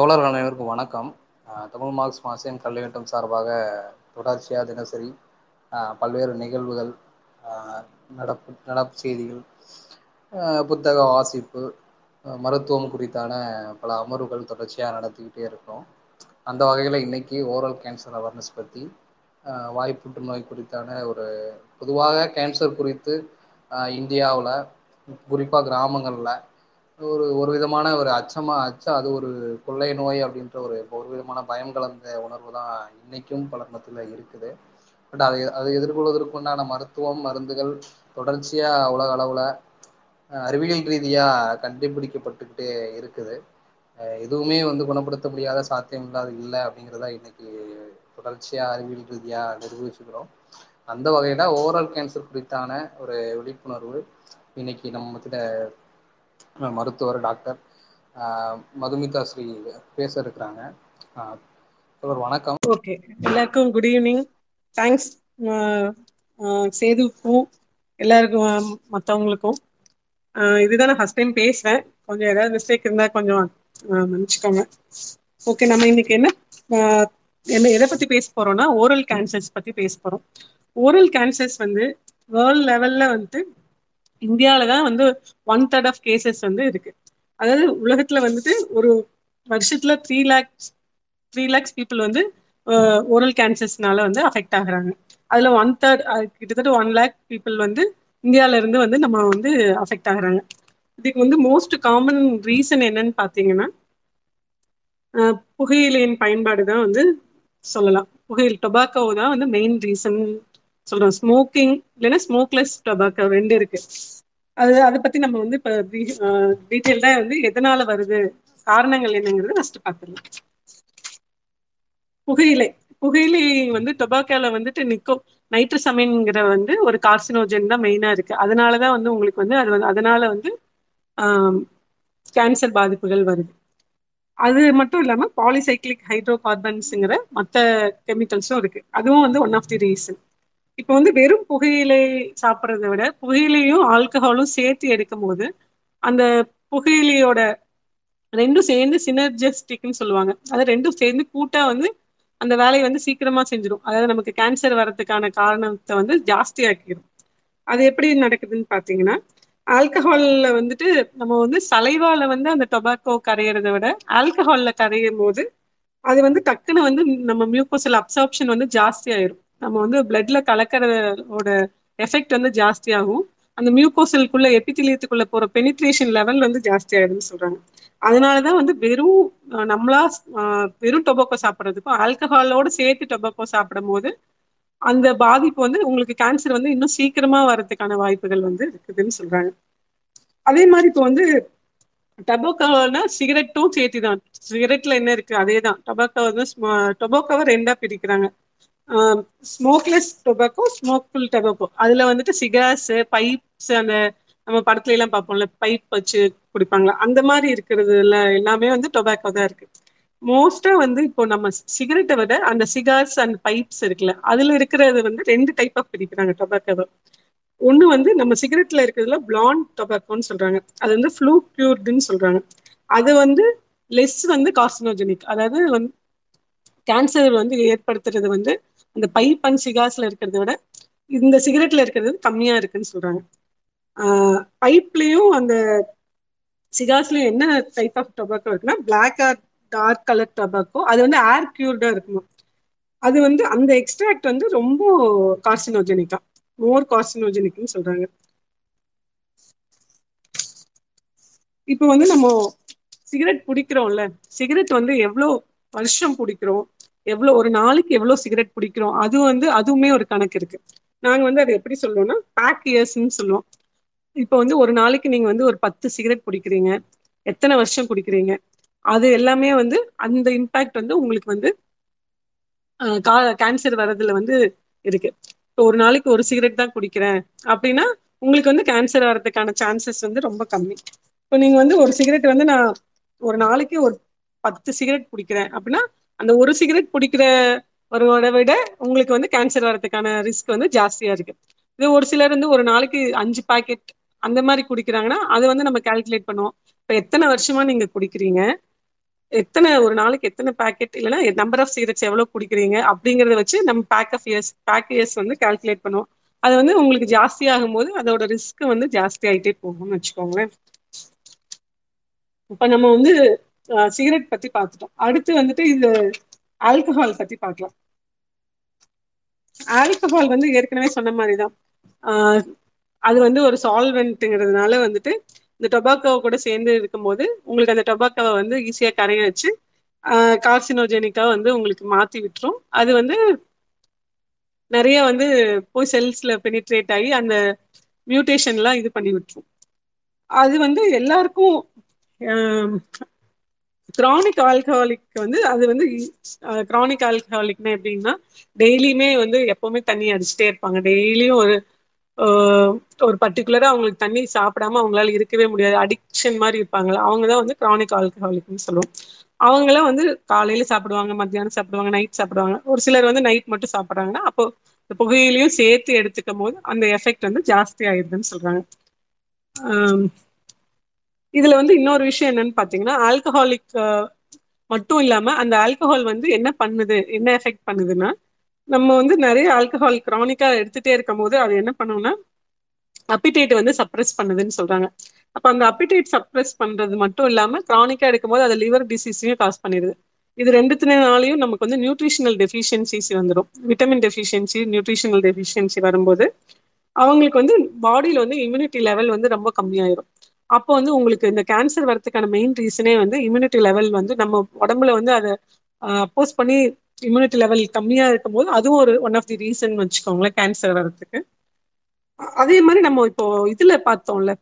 தோழர்கள் அனைவருக்கும் வணக்கம். தமிழ் மார்க்ஸ் மாசியம் கல்வி சார்பாக தொடர்ச்சியாக தினசரி பல்வேறு நிகழ்வுகள் நடப்பு நடப்பு செய்திகள் புத்தக வாசிப்பு மருத்துவம் குறித்தான பல அமர்வுகள் தொடர்ச்சியாக நடத்திக்கிட்டே இருக்கோம் அந்த வகையில் இன்னைக்கு ஓரல் கேன்சர் அவேர்னஸ் பற்றி வாய் புற்றுநோய் குறித்தான ஒரு பொதுவாக கேன்சர் குறித்து இந்தியாவில் குறிப்பாக கிராமங்களில் ஒரு ஒரு விதமான ஒரு அச்சமா அச்சம் அது ஒரு கொள்ளை நோய் அப்படின்ற ஒரு ஒரு விதமான பயம் கலந்த உணர்வு தான் இன்னைக்கும் பலர் மத்தியில இருக்குது. பட் அதை அதை எதிர்கொள்வதற்கு உண்டான மருத்துவம் மருந்துகள் தொடர்ச்சியா உலக அளவுல அறிவியல் ரீதியா கண்டுபிடிக்கப்பட்டுக்கிட்டே இருக்குது. எதுவுமே வந்து குணப்படுத்த முடியாத சாத்தியம் இல்லாத இல்லை அப்படிங்கிறதா இன்னைக்கு தொடர்ச்சியா அறிவியல் ரீதியா நிரூபிச்சுக்கிறோம். அந்த வகையில ஓவரால் கேன்சர் குறித்தான ஒரு விழிப்புணர்வு இன்னைக்கு நம்ம மத்தில மருத்துவர் டாக்டர் ஆஹ் மதுமிதா ஸ்ரீ பேச இருக்கிறாங்க. வணக்கம். ஓகே. எல்லாருக்கும் குட் ஈவினிங். தேங்க்ஸ் சேதுக்கும் எல்லாருக்கும் மற்றவங்களுக்கும் இதுதான் நான் ஃபர்ஸ்ட் டைம் பேசுறேன். கொஞ்சம் ஏதாவது மிஸ்டேக் இருந்தா கொஞ்சம் மன்னிச்சுக்கோங்க. ஓகே நம்ம இன்னைக்கு என்ன என்ன எதை பத்தி பேச போறோம்னா ஓரல் கேன்சர்ஸ் பத்தி பேச போறோம். ஓரல் கேன்சர்ஸ் வந்து வேர்ல்ட் லெவல்ல வந்துட்டு இந்தியாவில தான் வந்து ஒன் தேர்ட் ஆஃப் கேசஸ் வந்து இருக்கு. அதாவது உலகத்துல வந்துட்டு ஒரு வருஷத்துல three lakhs three lakhs people வந்து ஓரல் கேன்சர்ஸ்னால வந்து அஃபெக்ட் ஆகுறாங்க. அதுல ஒன் தேர்ட் கிட்டத்தட்ட ஒன் லேக் பீப்புள் வந்து இந்தியால இருந்து வந்து நம்ம வந்து அஃபெக்ட் ஆகுறாங்க. இதுக்கு வந்து மோஸ்ட் காமன் ரீசன் என்னன்னு பாத்தீங்கன்னா புகையிலையின் பயன்பாடு தான் வந்து சொல்லலாம். புகையில் டொபாக்கோ தான் வந்து மெயின் ரீசன் சொல்றோம் ஸ்மோக்கிங் இல்லைன்னா ஸ்மோக்லெஸ் டொபாக்கோ ரெண்டு இருக்கு. அது அதை பத்தி நம்ம வந்து இப்போ டீட்டெயில்டா வந்து எதனால வருது காரணங்கள் என்னங்கிறது ஃபர்ஸ்ட் பார்த்துடலாம். புகையிலை. புகையிலை வந்து டொபாக்கோல வந்துட்டு நிக்கோ நைட்ரசமைன்ங்கிற வந்து ஒரு கார்சினோஜன் தான் மெயினா இருக்கு. அதனாலதான் வந்து உங்களுக்கு வந்து அது வந்து அதனால வந்து கேன்சர் பாதிப்புகள் வருது. அது மட்டும் இல்லாம பாலிசைக்ளிக் ஹைட்ரோ கார்பன்ஸுங்கிற மற்ற கெமிக்கல்ஸும் இருக்கு. அதுவும் வந்து ஒன் ஆஃப் தி ரீசன் இப்போ வந்து வெறும் புகையிலை சாப்பிட்றத விட புகையிலையும் ஆல்கஹாலும் சேர்த்து எடுக்கும் போது அந்த புகையிலையோட ரெண்டும் சேர்ந்து சினர்ஜஸ்டிக்னு சொல்லுவாங்க. அது ரெண்டும் சேர்ந்து கூட்டா வந்து அந்த வேலையை வந்து சீக்கிரமா செஞ்சிடும். அதாவது நமக்கு கேன்சர் வர்றதுக்கான காரணத்தை வந்து ஜாஸ்தி ஆக்கிடும் அது எப்படி நடக்குதுன்னு பாத்தீங்கன்னா ஆல்கஹால்ல வந்துட்டு நம்ம வந்து சலைவால வந்து அந்த டொபாக்கோ கரையிறத விட ஆல்கஹால்ல கரையும் போது அது வந்து டக்குன்னு வந்து நம்ம மியூக்கோசல் அப்சார்ப்ஷன் வந்து ஜாஸ்தி ஆயிரும் நம்ம வந்து பிளட்ல கலக்கிறதோட எஃபெக்ட் வந்து ஜாஸ்தியாகும். அந்த மியூக்கோசலுக்குள்ள எபித்திலியத்துக்குள்ள போற பெனிட்ரேஷன் லெவல் வந்து ஜாஸ்தி ஆயிடும்னு சொல்றாங்க. அதனாலதான் வந்து வெறும் நம்மளா வெறும் டொபாக்கோ சாப்பிட்றதுக்கும் ஆல்கஹாலோட சேர்த்து டொபாக்கோ சாப்பிடும் போது அந்த பாதிப்பு வந்து உங்களுக்கு கேன்சர் வந்து இன்னும் சீக்கிரமா வர்றதுக்கான வாய்ப்புகள் வந்து இருக்குதுன்னு சொல்றாங்க. அதே மாதிரி இப்போ வந்து டொபாக்கோனா சிகரெட்டும் சேர்த்து தான் சிகரெட்ல என்ன இருக்கு? அதே தான் டொபாக்கோ வந்து டொபாக்கோவை ரெண்டா பிரிக்கிறாங்க. ஸ்மோக்லெஸ் டொபாக்கோ ஸ்மோக்ஃபுல் டொபாக்கோ அதுல வந்துட்டு சிகாஸ் பைப்ஸ் அந்த நம்ம படத்துல எல்லாம் பார்ப்போம்ல பைப் வச்சு குடிப்பாங்களா? அந்த மாதிரி இருக்கிறதுல எல்லாமே வந்து டொபாக்கோ தான் இருக்கு. மோஸ்டா வந்து இப்போ நம்ம சிகரெட்டை விட அந்த சிகார்ஸ் அண்ட் பைப்ஸ் இருக்குல்ல அதுல இருக்கிறது வந்து ரெண்டு டைப் ஆஃப் பிரிக்கிறாங்க டொபாக்கோவை ஒண்ணு வந்து நம்ம சிகரெட்ல இருக்கிறதுல பிளாண்ட் டொபாக்கோன்னு சொல்றாங்க. அது வந்து ஃப்ளூ கியூர்டுன்னு சொல்றாங்க. அது வந்து லெஸ் வந்து கார்சினோஜெனிக் அதாவது வந்து கேன்சர் வந்து ஏற்படுத்துறது வந்து அந்த பைப் அண்ட் சிகாஸ்ல இருக்கிறத விட இந்த சிகரெட்ல இருக்கிறது கம்மியா இருக்குன்னு சொல்றாங்க. பைப்லயும் அந்த சிகாஸ்லயும் என்ன டைப் ஆஃப் டொபாக்கோ இருக்குன்னா black or dark colour tobacco அது வந்து ஏர் கியூர்டா இருக்குமா? அது வந்து அந்த எக்ஸ்ட்ராக்ட் வந்து ரொம்ப கார்சினோஜெனிக்கா மோர் கார்சினோஜெனிக்னு சொல்றாங்க. இப்போ வந்து நம்ம சிகரெட் பிடிக்கிறோம்ல சிகரெட் வந்து எவ்வளோ வருஷம் பிடிக்கிறோம் எவ்வளோ ஒரு நாளைக்கு எவ்வளோ சிகரெட் பிடிக்கிறோம் அது வந்து அதுவுமே ஒரு கணக்கு இருக்கு. நாங்கள் வந்து அதை எப்படி சொல்லுவோம்னா பேக் இயர்ஸ்ன்னு சொல்லுவோம். இப்போ வந்து ஒரு நாளைக்கு நீங்க வந்து ஒரு பத்து சிகரெட் பிடிக்கிறீங்க எத்தனை வருஷம் பிடிக்கிறீங்க அது எல்லாமே வந்து அந்த இம்பேக்ட் வந்து உங்களுக்கு வந்து கேன்சர் வர்றதுல வந்து இருக்கு. இப்போ ஒரு நாளைக்கு ஒரு சிகரெட் தான் குடிக்கிறேன். அப்படின்னா உங்களுக்கு வந்து கேன்சர் வர்றதுக்கான சான்சஸ் வந்து ரொம்ப கம்மி. இப்போ நீங்க வந்து ஒரு சிகரெட் வந்து நான் ஒரு நாளைக்கு ஒரு பத்து சிகரெட் பிடிக்கிறேன் அப்படின்னா அந்த ஒரு சிகரெட் பிடிக்கிற ஒருவரை விட உங்களுக்கு வந்து கேன்சர் வர்றதுக்கான ரிஸ்க் வந்து ஜாஸ்தியா இருக்கு. இது ஒரு சிலர் வந்து ஒரு நாளைக்கு அஞ்சு பாக்கெட் அந்த மாதிரி குடிக்கிறாங்கன்னா அதை வந்து நம்ம கால்குலேட் பண்ணுவோம். இப்போ எத்தனை வருஷமா நீங்க குடிக்கிறீங்க? எத்தனை ஒரு நாளைக்கு எத்தனை பேக்கெட் இல்லன்னா நம்பர் ஆஃப் சிகரெட்ஸ் எவ்வளோ குடிக்கிறீங்க? அப்படிங்கறத வச்சு நம்ம pack of years pack years வந்து கால்குலேட் பண்ணுவோம். அது வந்து உங்களுக்கு ஜாஸ்தி ஆகும்போது அதோட ரிஸ்க் வந்து ஜாஸ்தி ஆகிட்டே போகும்னு வச்சுக்கோங்களேன். இப்ப நம்ம வந்து சிகரெட் பத்தி பார்த்துட்டோம். அடுத்து வந்துட்டு இது ஆல்கஹால் பத்தி பார்க்கலாம். ஆல்கஹால் வந்து ஏற்கனவே சொன்ன மாதிரிதான். அது வந்து ஒரு சால்வெண்ட்டுங்கிறதுனால வந்துட்டு இந்த டொபாக்கோவை கூட சேர்ந்து இருக்கும்போது உங்களுக்கு அந்த டொபாக்கோவை வந்து ஈஸியாக கரைய வச்சு கார்சினோஜெனிக்காக கார்சினோஜெனிக்கா வந்து உங்களுக்கு மாற்றி விட்டுரும். அது வந்து நிறைய வந்து போய் செல்ஸ்ல பெனிட்ரேட் ஆகி அந்த மியூட்டேஷன்லாம் இது பண்ணி விட்டுரும். அது வந்து எல்லாருக்கும் கிரானிக் ஆல்கஹாலிக் வந்து அது வந்து கிரானிக் ஆல்கஹாலிக்னா எப்படின்னா டெய்லியுமே வந்து எப்பவுமே தண்ணி அடிச்சுட்டே இருப்பாங்க. டெய்லியும் ஒரு ஒரு பர்டிகுலரா அவங்களுக்கு தண்ணி சாப்பிடாம அவங்களால இருக்கவே முடியாது. அடிக்ஷன் மாரி அவங்க தான் வந்து கிரானிக் ஆல்கஹாலிக்னு சொல்லுவோம். அவங்களாம் வந்து காலையில சாப்பிடுவாங்க மத்தியானம் சாப்பிடுவாங்க நைட் சாப்பிடுவாங்க. ஒரு சிலர் வந்து நைட் மட்டும் சாப்பிட்றாங்கன்னா அப்போ இந்த சேர்த்து எடுத்துக்கும் போது அந்த எஃபெக்ட் வந்து ஜாஸ்தி ஆயிருதுன்னு சொல்றாங்க. இதுல வந்து இன்னொரு விஷயம் என்னன்னு பாத்தீங்கன்னா ஆல்கஹாலிக் மட்டும் இல்லாம அந்த ஆல்கஹால் வந்து என்ன பண்ணுது என்ன எஃபெக்ட் பண்ணுதுன்னா நம்ம வந்து நிறைய ஆல்கஹால் கிரானிக்கா எடுத்துட்டே இருக்கும் போது அது என்ன பண்ணுவோம்னா அப்பிடேட் வந்து சப்ரஸ் பண்ணுதுன்னு சொல்றாங்க. அப்ப அந்த அப்பிடேட் சப்ரஸ் பண்றது மட்டும் இல்லாம கிரானிக்கா எடுக்கும் போது அது லிவர் டிசீஸையும் காஸ் பண்ணிடுது இது ரெண்டுத்தினாலையும் நமக்கு வந்து நியூட்ரிஷனல் டெஃபிஷியன்சிஸ் வந்துடும் விட்டமின் டெஃபிஷியன்சி நியூட்ரிஷனல் டெஃபிஷியன்சி வரும்போது அவங்களுக்கு வந்து பாடியில வந்து இம்யூனிட்டி லெவல் வந்து ரொம்ப கம்மியாயிரும். அப்போ வந்து உங்களுக்கு இந்த கேன்சர் வரதுக்கான மெயின் ரீசனே வந்து இம்யூனிட்டி லெவல் வந்து நம்ம உடம்புல வந்து அதை அப்போஸ் பண்ணி இம்யூனிட்டி லெவல் கம்மியா இருக்கும் போது அதுவும் ஒரு ஒன் ஆஃப் தி ரீசன் வச்சுக்கோங்களேன் கேன்சர் வர்றதுக்கு. அதே மாதிரி நம்ம இப்போ இதுல பார்த்தோம்ல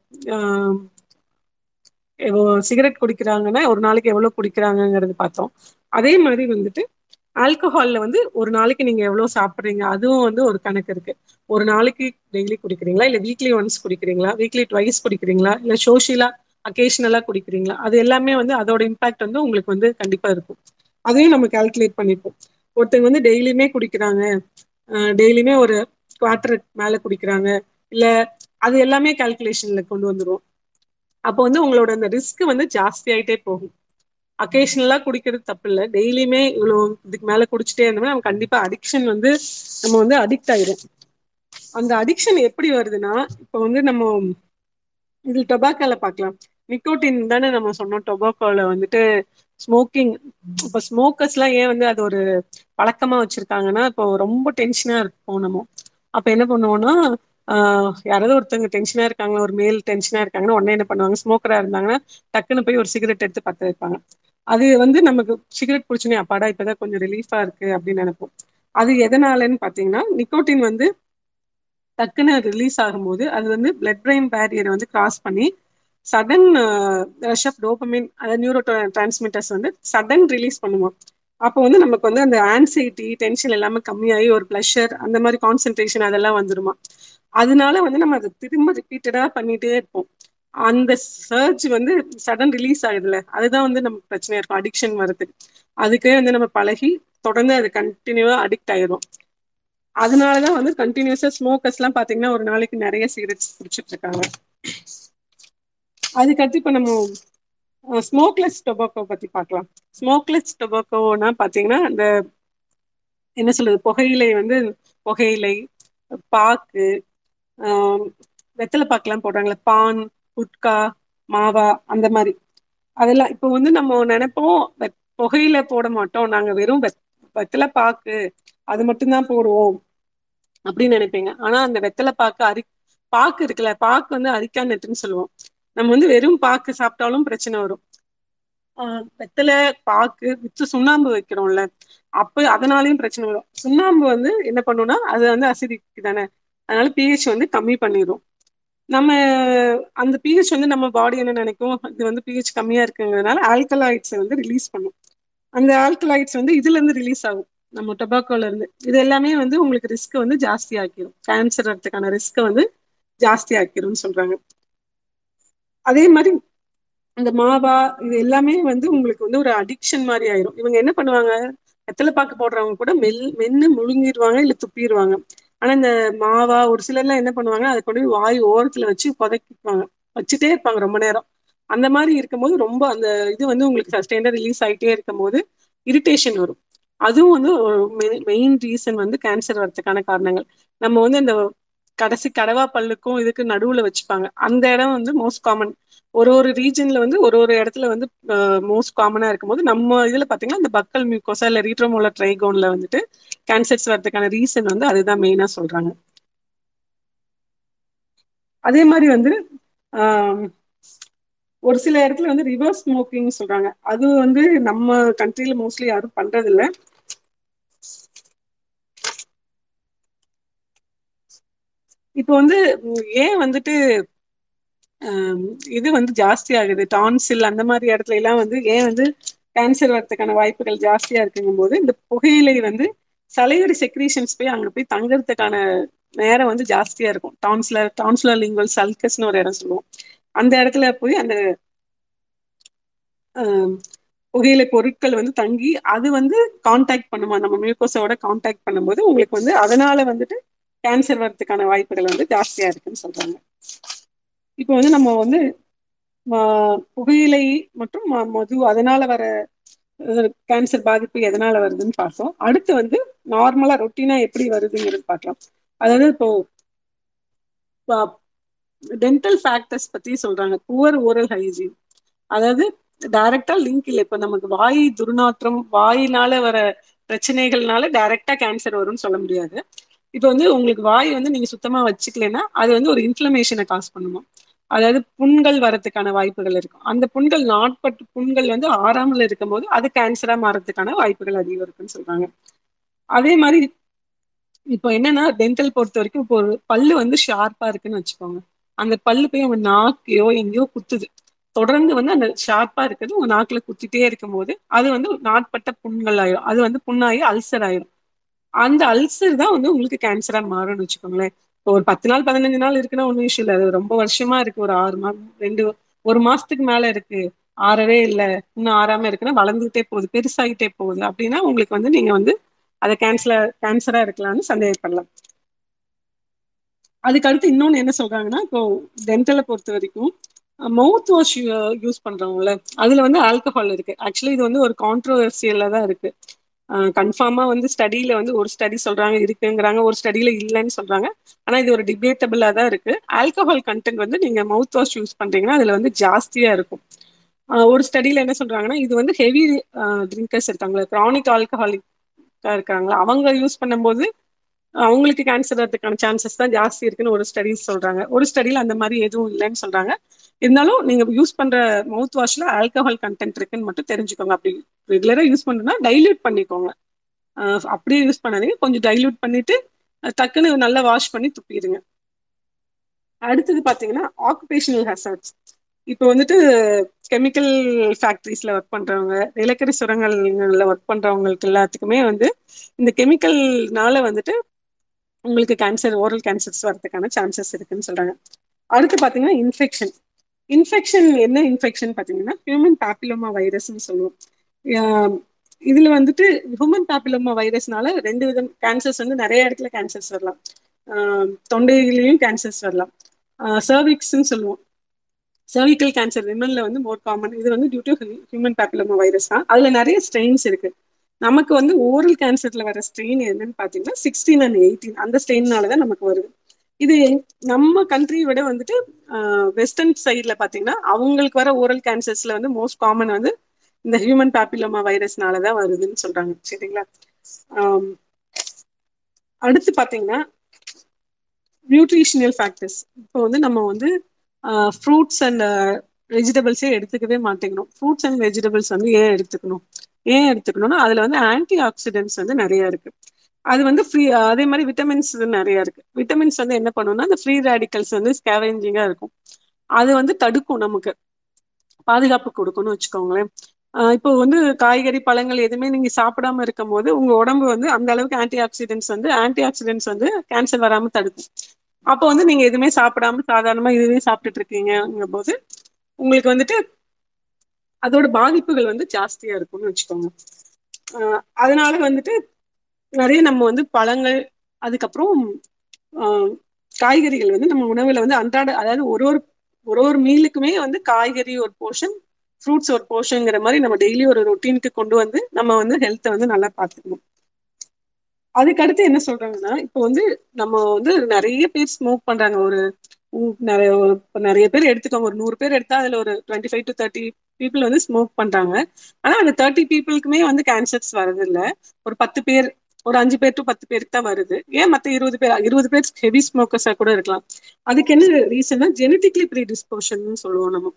சிகரெட் குடிக்கிறாங்கன்னா ஒரு நாளைக்கு எவ்வளவு குடிக்கிறாங்கங்கறது பார்த்தோம். அதே மாதிரி வந்துட்டு ஆல்கஹால்ல வந்து ஒரு நாளைக்கு நீங்க எவ்வளவு சாப்பிட்றீங்க? அதுவும் வந்து ஒரு கணக்கு இருக்கு. ஒரு நாளைக்கு டெய்லி குடிக்கிறீங்களா? இல்ல வீக்லி ஒன்ஸ் குடிக்கிறீங்களா? வீக்லி ட்வைஸ் குடிக்கிறீங்களா? இல்ல சோஷியலா அகேஷனலா குடிக்கிறீங்களா? அது எல்லாமே வந்து அதோட இம்பாக்ட் வந்து உங்களுக்கு வந்து கண்டிப்பா இருக்கும். அதையும் நம்ம கால்குலேட் பண்ணிப்போம். ஒருத்தங்க வந்து டெய்லியுமே குடிக்கிறாங்க. டெய்லியுமே ஒரு குவார்டர் மேல குடிக்கிறாங்க. இல்ல அது எல்லாமே கால்குலேஷன்ல கொண்டு வந்துடும் அப்போ வந்து உங்களோட அந்த ரிஸ்க் வந்து ஜாஸ்தி ஆயிட்டே போகும். அகேஷ்னலா குடிக்கிறது தப்பில்ல. டெய்லியுமே இவ்வளவு இதுக்கு மேல குடிச்சிட்டே இருந்தோம்னா நம்ம கண்டிப்பா அடிக்ஷன் வந்து நம்ம வந்து அடிக்ட் ஆயிரும். அந்த அடிக்ஷன் எப்படி வருதுன்னா இப்ப வந்து நம்ம இது டொபாக்கோல பாக்கலாம் நிக்கோட்டின் தானே நம்ம சொன்னோம். டொபாக்கோல வந்துட்டு ஸ்மோக்கிங் இப்ப ஸ்மோக்கர்ஸ்லாம் ஏன் வந்து அது ஒரு பழக்கமா வச்சிருக்காங்கன்னா இப்போ ரொம்ப டென்ஷனா இருப்போ நம்ம. அப்ப என்ன பண்ணுவோம்னா யாராவது ஒருத்தவங்க டென்ஷனா இருக்காங்க ஒரு மேல் டென்ஷனா இருக்காங்கன்னா உடனே என்ன பண்ணுவாங்க ஸ்மோக்கரா இருந்தாங்கன்னா டக்குனு போய் ஒரு சிகரெட் எடுத்து பத்த வைப்பாங்க. அது வந்து நமக்கு சிகரெட் பிடிச்சோன்னே அப்பாடா இப்பதான் கொஞ்சம் ரிலீஃபா இருக்கு அப்படின்னு நினைப்போம். அது எதனாலன்னு பாத்தீங்கன்னா நிக்கோட்டின் வந்து டக்குன்னு ரிலீஸ் ஆகும்போது அது வந்து பிளட் பிரெயின் பேரியரை வந்து கிராஸ் பண்ணி சடன் ரஷ் ஆஃப் டோபமின் அதாவது நியூரோ டிரான்ஸ்மிட்டர்ஸ் வந்து சடன் ரிலீஸ் பண்ணுவோம் அப்போ வந்து நமக்கு வந்து அந்த ஆன்சைட்டி டென்ஷன் எல்லாமே கம்மியாகி ஒரு ப்ளஷர் அந்த மாதிரி கான்சென்ட்ரேஷன் அதெல்லாம் வந்துருமா அதனால வந்து நம்ம அதை திரும்ப ரிப்பீட்டடா பண்ணிட்டே இருப்போம். அந்த சர்ச் வந்து சடன் ரிலீஸ் ஆகுதுல அதுதான் வந்து நமக்கு பிரச்சனையா இருக்கும். அடிக்ஷன் வருது அதுக்கே வந்து நம்ம பழகி தொடர்ந்து அது கண்டினியூவா அடிக்ட் ஆயிரும் அதனாலதான் வந்து கண்டினியூஸா ஸ்மோக்கர்ஸ்லா பாத்தீங்கன்னா ஒரு நாளைக்கு நிறைய சிகரெட்ஸ் குடிச்சிட்டு இருக்காங்க. அதுக்கடுத்து இப்ப நம்ம ஸ்மோக்லெஸ் டொபாக்கோ பத்தி பார்க்கலாம். ஸ்மோக்லெஸ் டொபாக்கோனா பாத்தீங்கன்னா இந்த என்ன சொல்றது புகையிலை வந்து புகையிலை பாக்கு வெத்தலை பாக்கெல்லாம் போடுறாங்கல்ல பான் குட்கா மாவா அந்த மாதிரி. அதெல்லாம் இப்போ வந்து நம்ம நினைப்போம் புகையில போட மாட்டோம். நாங்க வெத் வெத்தலை பாக்கு அது மட்டும்தான் போடுவோம் அப்படின்னு நினைப்பீங்க. ஆனா அந்த வெத்தலை பாக்கு அரி பாக்கு இருக்குல்ல பாக்கு வந்து அரிக்கானட்டுன்னு சொல்லுவோம். நம்ம வந்து வெறும் பாக்கு சாப்பிட்டாலும் பிரச்சனை வரும். வெத்தலை பாக்கு வித்து சுண்ணாம்பு வைக்கிறோம்ல அப்ப அதனாலயும் பிரச்சனை வரும். சுண்ணாம்பு வந்து என்ன பண்ணும்னா அது வந்து அசிடிக்கு தானே? அதனால பிஹெச் வந்து கம்மி பண்ணிடும் நம்ம அந்த பிஹெச் வந்து நம்ம பாடி என்ன நினைக்கும்? இது வந்து பிஹெச் கம்மியா இருக்குங்கிறதுனால ஆல்கலாய்ட்ஸை வந்து ரிலீஸ் பண்ணும். அந்த ஆல்கலாய்ட்ஸ் வந்து இதுல இருந்து ரிலீஸ் ஆகும். நம்ம டொபாக்கோல இருந்து. இது எல்லாமே வந்து உங்களுக்கு ரிஸ்க் வந்து ஜாஸ்தி ஆக்கிரும். கேன்சர் வரதுக்கான ரிஸ்க வந்து ஜாஸ்தி ஆக்கிரும்னு சொல்றாங்க. அதே மாதிரி இந்த மாவா இது எல்லாமே வந்து உங்களுக்கு வந்து ஒரு அடிக்ஷன் மாதிரி ஆயிரும். இவங்க என்ன பண்ணுவாங்க? வெத்தல பாக்கு போடுறவங்க கூட மெல் மென்னு முழுங்கிருவாங்க இல்ல துப்பிடுவாங்க ஆனா இந்த மாவா ஒரு சிலர்லாம் என்ன பண்ணுவாங்க அதை கொண்டு போய் வாய் ஓரத்துல வச்சு கொதக்கிப்பாங்க வச்சுட்டே இருப்பாங்க ரொம்ப நேரம். அந்த மாதிரி இருக்கும் போது ரொம்ப அந்த இது வந்து உங்களுக்கு சஸ்டெயினா ரிலீஸ் ஆயிட்டே இருக்கும்போது இரிட்டேஷன் வரும். அதுவும் வந்து மெயின் ரீசன் வந்து கேன்சர் வரதுக்கான காரணங்கள். நம்ம வந்து அந்த கடைசி கடவா பல்லுக்கும் இதுக்கு நடுவுல வச்சுப்பாங்க. அந்த இடம் வந்து மோஸ்ட் காமன் ஒரு ஒரு ரீஜன்ல வந்து ஒரு ஒரு இடத்துல வந்து மோஸ்ட் காமனா இருக்கும் போது நம்ம இதுல பாத்தீங்கன்னா இந்த பக்கல் மியூக்கோசா இல்ல ரீட்ரோமோல ட்ரைகோன்ல வந்துட்டு கேன்சர்ஸ் வர்றதுக்கான ரீசன் வந்து அதுதான் மெயினா சொல்றாங்க. அதே மாதிரி வந்து ஆஹ் ஒரு சில இடத்துல வந்து ரிவர்ஸ் ஸ்மோக்கிங் சொல்றாங்க. அது வந்து நம்ம கண்ட்ரியில மோஸ்ட்லி யாரும் பண்றது இல்லை இப்போ வந்து ஏன் வந்துட்டு இது வந்து ஜாஸ்தி ஆகுது? டான்சில் அந்த மாதிரி இடத்துல எல்லாம் வந்து ஏன் வந்து கேன்சர் வரதுக்கான வாய்ப்புகள் ஜாஸ்தியா இருக்குங்கும் போது இந்த புகையிலை வந்து சலையடி செக்ரீஷன்ஸ் போய் அங்க போய் தங்குறதுக்கான நேரம் வந்து ஜாஸ்தியா இருக்கும். டான்ஸ்லர் டான்ஸ்லர் லிங்கல் சல்கஸ்னு ஒரு இடம் சொல்லுவோம். அந்த இடத்துல போய் அந்த புகையிலை பொருட்கள் வந்து தங்கி அது வந்து கான்டாக்ட் பண்ணுமா? நம்ம மியூக்கோஸோட கான்டாக்ட் பண்ணும்போது உங்களுக்கு வந்து அதனால வந்துட்டு கேன்சர் வர்றதுக்கான வாய்ப்புகள் வந்து ஜாஸ்தியா இருக்குன்னு சொல்றாங்க. இப்போ வந்து நம்ம வந்து ஆஹ் புகையிலை மற்றும் மது அதனால வர கேன்சர் பாதிப்பு எதனால வருதுன்னு பார்த்தோம். அடுத்து வந்து நார்மலா ரொட்டீனா எப்படி வருதுங்கிறது பாக்கலாம் அதாவது இப்போ டென்டல் ஃபேக்டர்ஸ் பத்தி சொல்றாங்க. புவர் ஓரல் ஹைஜீன் அதாவது டைரக்டா லிங்க் இல்ல. இப்ப நமக்கு வாய் துர்நாற்றம் வாயினால வர பிரச்சனைகள்னால டைரக்டா கேன்சர் வரும்னு சொல்ல முடியாது. இப்ப வந்து உங்களுக்கு வாய் வந்து நீங்க சுத்தமா வச்சுக்கலன்னா அது வந்து ஒரு இன்ஃபிளமேஷனை காஸ் பண்ணுமா? அதாவது புண்கள் வரத்துக்கான வாய்ப்புகள் இருக்கும். அந்த புண்கள் நாட்பட்டு புண்கள் வந்து ஆறாமல் இருக்கும் போது அது கேன்சரா மாறதுக்கான வாய்ப்புகள் அதிகம் இருக்குன்னு சொல்றாங்க. அதே மாதிரி இப்போ என்னன்னா டென்டல் பொறுத்த வரைக்கும் இப்போ ஒரு பல்லு வந்து ஷார்ப்பா இருக்குன்னு வச்சுக்கோங்க. அந்த பல்லு போய் அவங்க நாக்கையோ எங்கேயோ குத்துது. தொடர்ந்து வந்து அந்த ஷார்ப்பா இருக்குது உங்க நாக்குல குத்திட்டே இருக்கும் போது அது வந்து நாட்பட்ட புண்கள் ஆயிரும் அது வந்து புண்ணாயி அல்சர் ஆயிரும். அந்த அல்சர் தான் வந்து உங்களுக்கு கேன்சரா மாறும்னு வச்சுக்கோங்களேன். இப்போ ஒரு பத்து நாள் பதினஞ்சு நாள் இருக்குன்னா ஒன்னும் இஷ்யூ இல்ல. அது ரொம்ப வருஷமா இருக்கு. ஒரு ஆறு மாசம் ரெண்டு ஒரு மாசத்துக்கு மேல இருக்கு. ஆறவே இல்ல. இன்னும் ஆறாம இருக்குன்னா வளர்ந்துகிட்டே போகுது. பெருசாகிட்டே போகுது. அப்படின்னா உங்களுக்கு வந்து நீங்க வந்து அதை கேன்சலர் கேன்சரா இருக்கலாம்னு சந்தேகப்படலாம். அதுக்கடுத்து இன்னொன்னு என்ன சொல்றாங்கன்னா இப்போ டென்டலை பொறுத்த வரைக்கும் மவுத் வாஷ் யூஸ் பண்றவங்கள அதுல வந்து ஆல்கஹால் இருக்கு. ஆக்சுவலி இது வந்து ஒரு கான்ட்ரோவர்சியல்ல தான் இருக்கு. கன்ஃபார்மா வந்து ஸ்டடியில வந்து ஒரு ஸ்டடி சொல்றாங்க இருக்குங்கிறாங்க. ஒரு ஸ்டடியில இல்லைன்னு சொல்றாங்க. ஆனா இது ஒரு டிபேட்டபிளா தான் இருக்கு. ஆல்கஹால் கண்டென்ட் வந்து நீங்க மவுத் வாஷ் யூஸ் பண்றீங்கன்னா அதுல வந்து ஜாஸ்தியா இருக்கும். ஒரு ஸ்டடியில என்ன சொல்றாங்கன்னா இது வந்து ஹெவி ட்ரிங்கர்ஸ் இருக்காங்களா கிரானிக் ஆல்கஹாலிக்கா இருக்காங்களா அவங்க யூஸ் பண்ணும்போது அவங்களுக்கு கேன்சர் வரதுக்கான சான்சஸ் தான் ஜாஸ்தி இருக்குன்னு ஒரு ஸ்டடிஸ் சொல்றாங்க. ஒரு ஸ்டடியில அந்த மாதிரி எதுவும் இல்லைன்னு சொல்றாங்க. இருந்தாலும் நீங்க யூஸ் பண்ற மவுத் வாஷ்ல ஆல்கஹால் கண்டென்ட் இருக்குன்னு மட்டும் தெரிஞ்சுக்கோங்க. அப்படி ரெகுலரா யூஸ் பண்ணணும்னா டைல்யூட் பண்ணிக்கோங்க. அப்படியே யூஸ் பண்ணாதீங்க. கொஞ்சம் டைல்யூட் பண்ணிட்டு டக்குன்னு நல்லா வாஷ் பண்ணி துப்பிடுங்க. அடுத்தது பாத்தீங்கன்னா ஆக்குபேஷனல் ஹசார்ட்ஸ் இப்போ வந்துட்டு கெமிக்கல் ஃபேக்ட்ரிஸில் ஒர்க் பண்றவங்க நிலக்கரி சுரங்கங்கள்ல ஒர்க் பண்றவங்களுக்கு எல்லாத்துக்குமே வந்து இந்த கெமிக்கல்னால வந்துட்டு உங்களுக்கு கேன்சர் ஓரல் கேன்சர்ஸ் வரதுக்கான சான்சஸ் இருக்குன்னு சொல்றாங்க. அடுத்து பாத்தீங்கன்னா இன்ஃபெக்ஷன் இன்ஃபெக்ஷன் என்ன இன்ஃபெக்ஷன் பார்த்தீங்கன்னா ஹியூமன் பேப்பிலோமா வைரஸ்ன்னு சொல்லுவோம். இதுல வந்துட்டு ஹியூமன் பேப்பிலோமா வைரஸ்னால ரெண்டு விதம் கேன்சர்ஸ் வந்து நிறைய இடத்துல கேன்சர்ஸ் வரலாம். தொண்டையிலையும் கேன்சர்ஸ் வரலாம். சர்விக்ஸ்ன்னு சொல்லுவோம். சர்விக்கல் கேன்சர் விமன்ல வந்து மோர் காமன் இது வந்து due to human papilloma virus தான். அதுல நிறைய ஸ்ட்ரெயின்ஸ் இருக்கு. நமக்கு வந்து ஓரல் கேன்சர்ல வர ஸ்ட்ரெயின் என்னன்னு பாத்தீங்கன்னா சிக்ஸ்டீன் அண்ட் எயிட்டீன் அந்த ஸ்ட்ரெயின்னால தான் நமக்கு வருது. இது நம்ம கண்ட்ரி விட வந்துட்டு வெஸ்டர்ன் சைட்ல பாத்தீங்கன்னா அவங்களுக்கு வர ஓரல் கேன்சர்ஸ்ல வந்து மோஸ்ட் காமன் வந்து இந்த ஹியூமன் பாப்பிலோமா வைரஸ்னாலதான் வருதுன்னு சொல்றாங்க. சரிங்களா? அடுத்து பாத்தீங்கன்னா நியூட்ரிஷனல் ஃபேக்டர்ஸ் இப்போ வந்து நம்ம வந்து ஃப்ரூட்ஸ் அண்ட் வெஜிடபிள்ஸே எடுத்துக்கவே மாட்டேங்கிறோம். ஃப்ரூட்ஸ் அண்ட் வெஜிடபிள்ஸ் வந்து ஏன் எடுத்துக்கணும்? ஏன் எடுத்துக்கணும்னா அதுல வந்து ஆன்டி ஆக்சிடென்ட்ஸ் வந்து நிறைய இருக்கு. அது வந்து ஃப்ரீ அதே மாதிரி விட்டமின்ஸ் நிறைய இருக்கு. விட்டமின்ஸ் வந்து என்ன பண்ணும்னா அந்த ஃப்ரீ ரேடிக்கல்ஸ் வந்து ஸ்கேவேஞ்சிங்கா இருக்கும். அது வந்து தடுக்கும் நமக்கு. பாதுகாப்பு கொடுக்கும்னு வச்சுக்கோங்களேன். இப்போ வந்து காய்கறி பழங்கள் எதுவுமே நீங்க சாப்பிடாம இருக்கும் போது உங்க உடம்பு வந்து அந்த அளவுக்கு ஆன்டி ஆக்சிடென்ட்ஸ் வந்து ஆன்டி ஆக்சிடென்ட்ஸ் வந்து கேன்சர் வராம தடுக்கும். அப்போ வந்து நீங்க எதுவுமே சாப்பிடாம சாதாரணமா இதுவே சாப்பிட்டுட்டு இருக்கீங்க போது உங்களுக்கு வந்துட்டு அதோட பாதிப்புகள் வந்து ஜாஸ்தியா இருக்கும்னு வச்சுக்கோங்க. அதனால வந்துட்டு நிறைய நம்ம வந்து பழங்கள் அதுக்கப்புறம் ஆஹ் காய்கறிகள் வந்து நம்ம உணவுல வந்து அன்றாட அதாவது ஒரு ஒரு ஒரு ஒரு மீலுக்குமே வந்து காய்கறி ஒரு போர்ஷன் ஃப்ரூட்ஸ் ஒரு போர்ஷன்ங்கிற மாதிரி நம்ம டெய்லி ஒரு ரொட்டீனுக்கு கொண்டு வந்து நம்ம வந்து ஹெல்த்த வந்து நல்லா பார்த்துக்கணும் அதுக்கடுத்து என்ன சொல்றாங்கன்னா இப்போ வந்து நம்ம வந்து நிறைய பேர் ஸ்மோக் பண்றாங்க. ஒரு நிறைய நிறைய பேர் எடுத்துக்கோங்க. ஒரு நூறு பேர் எடுத்தா அதுல ஒரு twenty five to thirty people வந்து ஸ்மோக் பண்றாங்க. ஆனா அந்த தேர்ட்டி பீப்புளுக்குமே வந்து கேன்சர்ஸ் வரது இல்ல ஒரு பத்து பேர் ஒரு அஞ்சு பேர் டு பத்து பேருக்கு தான் வருது. ஏன் மத்த இருபது பேர் இருபது பேர் ஹெவி ஸ்மோக்கர்ஸா கூட இருக்கலாம். அதுக்கு என்ன ரீசன்னா ஜெனட்டிக்லி ப்ரீ டிஸ்போஷன் சொல்லுவோம் நம்ம.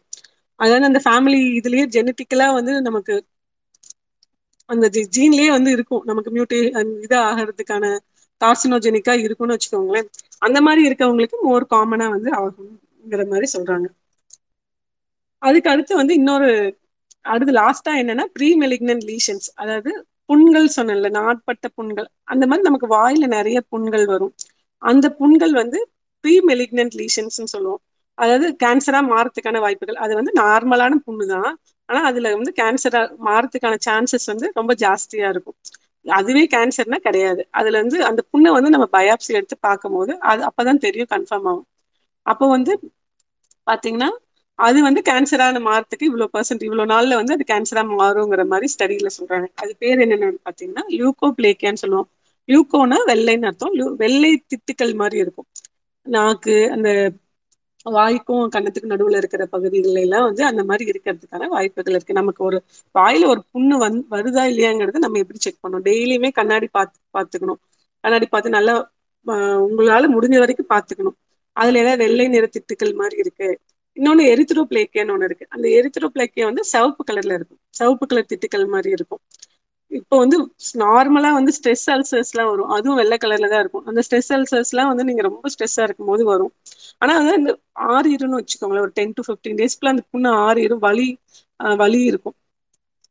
அதாவது அந்த ஃபேமிலி இதுலயே ஜெனட்டிக்கலா வந்து நமக்கு அந்த ஜீன்லயே வந்து இருக்கும். நமக்கு மியூட்டே இத ஆகறதுக்கான கார்சினோஜெனிக்கா இருக்கும்னு வச்சுக்கோங்களேன். அந்த மாதிரி இருக்கவங்களுக்கு மோர் காமனா வந்து ஆகுங்கிற மாதிரி சொல்றாங்க. அதுக்கு அடுத்து வந்து இன்னொரு அடுத்து லாஸ்ட்டா என்னன்னா ப்ரீ மெலிக்னன்ட் லீஷன்ஸ் அதாவது புண்கள் சொன்னல நாட்பட்ட புண்கள். அந்த மாதிரி நமக்கு வாயில நிறைய புண்கள் வரும். அந்த புண்கள் வந்து ப்ரீ மெலிக்னன்ட் லீஷன்ஸ்னு சொல்லுவோம். அதாவது கேன்சரா மாறத்துக்கான வாய்ப்புகள். அது வந்து நார்மலான புண்ணு தான். ஆனா அதுல வந்து கேன்சரா மாறதுக்கான சான்சஸ் வந்து ரொம்ப ஜாஸ்தியா இருக்கும். அதுவே கேன்சர்னா கிடையாது. அதுல இருந்து அந்த புண்ணை வந்து நம்ம பயாப்சி எடுத்து பார்க்கும் போது அது அப்பதான் தெரியும் கன்ஃபார்ம் ஆகும். அப்போ வந்து பாத்தீங்கன்னா அது வந்து கேன்சரான மாறத்துக்கு இவ்வளோ பெர்சன்ட் இவ்வளோ நாள்ல வந்து அது கேன்சரா மாறுங்கிற மாதிரி ஸ்டடியில சொல்றாங்க. அது பேர் என்னன்னு பாத்தீங்கன்னா லியூகோ பிளேக்கியான்னு சொல்லுவோம். லியூகோனா வெள்ளைன்னு அர்த்தம். வெள்ளை திட்டுக்கள் மாதிரி இருக்கும். நாக்கு அந்த வாய்க்கும் கண்ணத்துக்கு நடுவுல இருக்கிற பகுதிகள் எல்லாம் வந்து அந்த மாதிரி இருக்கிறதுக்கான வாய்ப்புகள் இருக்கு. நமக்கு ஒரு வாயில ஒரு புண்ணு வந் வருதா இல்லையாங்கிறத நம்ம எப்படி செக் பண்ணணும்? டெய்லியுமே கண்ணாடி பார்த்து பாத்துக்கணும். கண்ணாடி பார்த்து நல்லா உங்களால முடிஞ்ச வரைக்கும் பாத்துக்கணும். அதுல ஏதாவது வெள்ளை நிற திட்டுக்கள் மாதிரி இருக்கு. இன்னொன்னு எரித்ரோ பிளேக்கியன்னு ஒண்ணு இருக்கு. அந்த எரித்ரோ பிளேக்கியா வந்து சிவப்பு கலர்ல இருக்கும். சிவப்பு கலர் திட்டுக்கள் மாதிரி இருக்கும். இப்போ வந்து நார்மலா வந்து ஸ்ட்ரெஸ் அல்சர்ஸ்லாம் வரும். அதுவும் வெள்ளை கலர்ல தான் இருக்கும். அந்த ஸ்ட்ரெஸ் அல்சர்ஸ்லாம் வந்து நீங்க ரொம்ப ஸ்ட்ரெஸ்ஸா இருக்கும் போது வரும். ஆனா வந்து இந்த ஆறிருன்னு வச்சுக்கோங்களேன். ஒரு டென் டு ஃபிப்டீன் டேஸ்க்குள்ள அந்த புண்ணு ஆறிரு வலி வலி இருக்கும்.